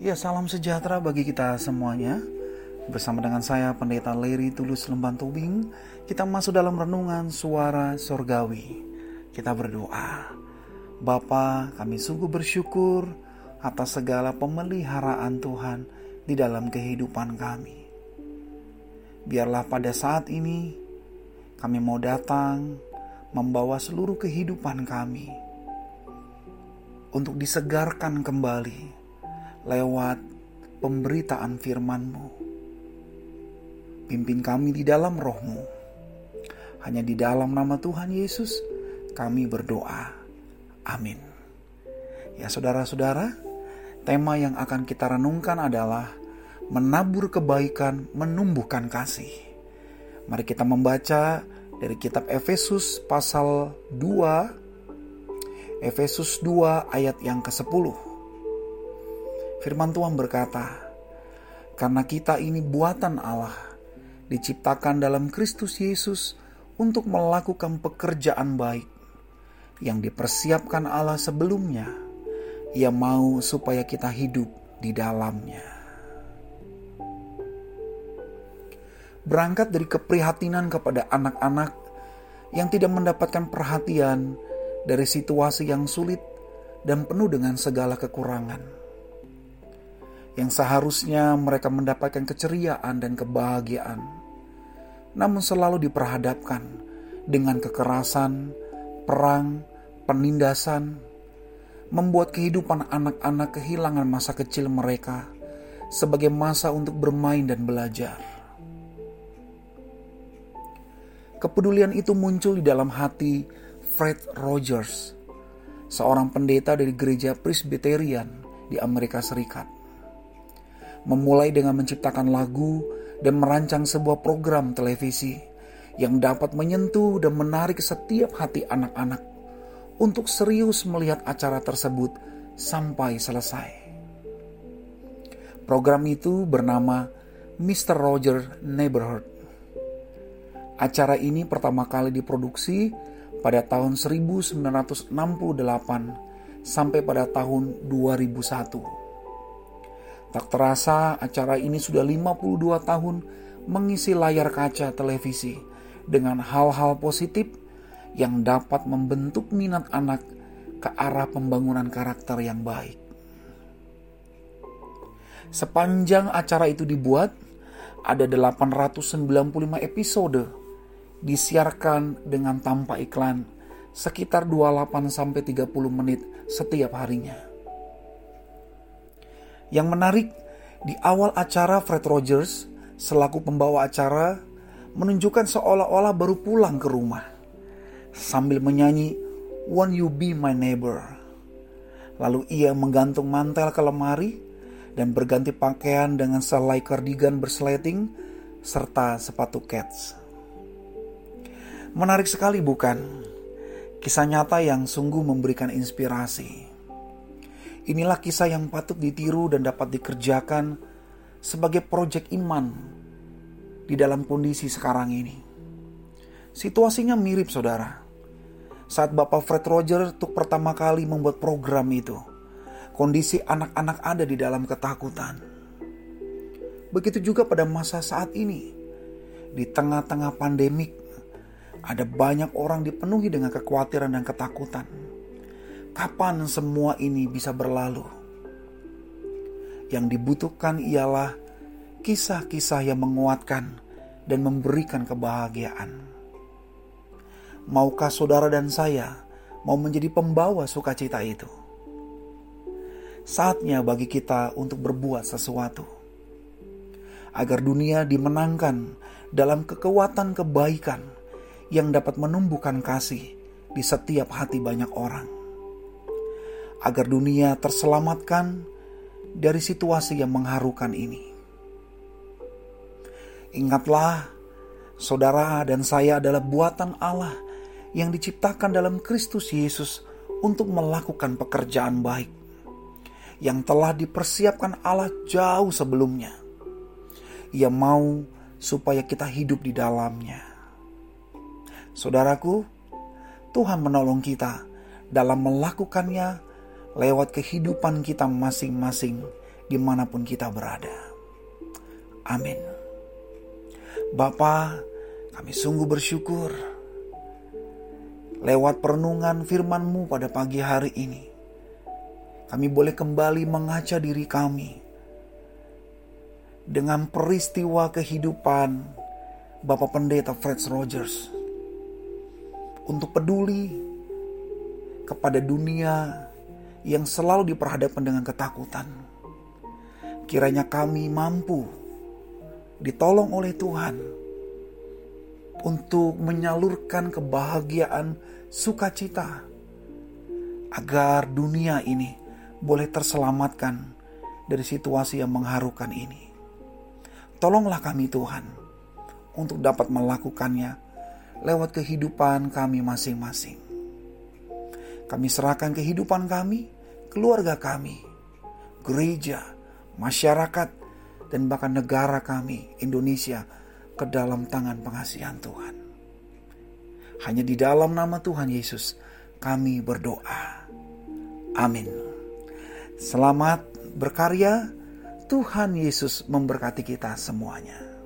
Ya, salam sejahtera bagi kita semuanya. Bersama dengan saya Pendeta Leri Tulus Lemban Tubing, kita masuk dalam renungan suara sorgawi. Kita berdoa. Bapa, kami sungguh bersyukur atas segala pemeliharaan Tuhan di dalam kehidupan kami. Biarlah pada saat ini kami mau datang membawa seluruh kehidupan kami untuk disegarkan kembali lewat pemberitaan firman-Mu. Pimpin kami di dalam rohmu. Hanya di dalam nama Tuhan Yesus kami berdoa. Amin. Ya saudara-saudara, tema yang akan kita renungkan adalah menabur kebaikan, menumbuhkan kasih. Mari kita membaca dari kitab Efesus pasal 2 Efesus 2 ayat yang ke-10. Firman Tuhan berkata, "Karena kita ini buatan Allah, diciptakan dalam Kristus Yesus untuk melakukan pekerjaan baik yang dipersiapkan Allah sebelumnya. Ia mau supaya kita hidup di dalamnya." Berangkat dari keprihatinan kepada anak-anak yang tidak mendapatkan perhatian dari situasi yang sulit dan penuh dengan segala kekurangan yang seharusnya mereka mendapatkan keceriaan dan kebahagiaan, namun selalu diperhadapkan dengan kekerasan, perang, penindasan, membuat kehidupan anak-anak kehilangan masa kecil mereka sebagai masa untuk bermain dan belajar. Kepedulian itu muncul di dalam hati Fred Rogers, seorang pendeta dari gereja Presbyterian di Amerika Serikat memulai dengan menciptakan lagu dan merancang sebuah program televisi yang dapat menyentuh dan menarik setiap hati anak-anak untuk serius melihat acara tersebut sampai selesai. Program itu bernama Mr. Roger Neighborhood. Acara ini pertama kali diproduksi pada tahun 1968 sampai pada tahun 2001. Tak terasa acara ini sudah 52 tahun mengisi layar kaca televisi dengan hal-hal positif yang dapat membentuk minat anak ke arah pembangunan karakter yang baik. Sepanjang acara itu dibuat, ada 895 episode disiarkan dengan tanpa iklan sekitar 28 sampai 30 menit setiap harinya. Yang menarik, di awal acara Fred Rogers selaku pembawa acara menunjukkan seolah-olah baru pulang ke rumah sambil menyanyi Won't You Be My Neighbor. Lalu ia menggantung mantel ke lemari dan berganti pakaian dengan selai cardigan bersleting serta sepatu cats. Menarik sekali bukan? Kisah nyata yang sungguh memberikan inspirasi. Inilah kisah yang patut ditiru dan dapat dikerjakan sebagai proyek iman di dalam kondisi sekarang ini. Situasinya mirip saudara. Saat Bapak Fred Roger untuk pertama kali membuat program itu, kondisi anak-anak ada di dalam ketakutan. Begitu juga pada masa saat ini. Di tengah-tengah pandemik, ada banyak orang dipenuhi dengan kekhawatiran dan ketakutan Kapan semua ini bisa berlalu? Yang dibutuhkan ialah kisah-kisah yang menguatkan dan memberikan kebahagiaan. Maukah saudara dan saya mau menjadi pembawa sukacita itu? Saatnya bagi kita untuk berbuat sesuatu agar dunia dimenangkan dalam kekuatan kebaikan yang dapat menumbuhkan kasih di setiap hati banyak orang agar dunia terselamatkan dari situasi yang mengharukan ini. Ingatlah, saudara dan saya adalah buatan Allah yang diciptakan dalam Kristus Yesus untuk melakukan pekerjaan baik yang telah dipersiapkan Allah jauh sebelumnya. Ia mau supaya kita hidup di dalamnya. Saudaraku, Tuhan menolong kita dalam melakukannya lewat kehidupan kita masing-masing di mana pun kita berada. Amin. Bapa, kami sungguh bersyukur lewat perenungan firman-Mu pada pagi hari ini. Kami boleh kembali mengaca diri kami dengan peristiwa kehidupan Bapak Pendeta Fred Rogers untuk peduli kepada dunia yang selalu diperhadapkan dengan ketakutan. Kiranya kami mampu ditolong oleh Tuhan untuk menyalurkan kebahagiaan sukacita agar dunia ini boleh terselamatkan dari situasi yang mengharukan ini. Tolonglah kami Tuhan untuk dapat melakukannya lewat kehidupan kami masing-masing. Kami serahkan kehidupan kami, keluarga kami, gereja, masyarakat, dan bahkan negara kami, Indonesia, ke dalam tangan pengasihan Tuhan. Hanya di dalam nama Tuhan Yesus kami berdoa. Amin. Selamat berkarya. Tuhan Yesus memberkati kita semuanya.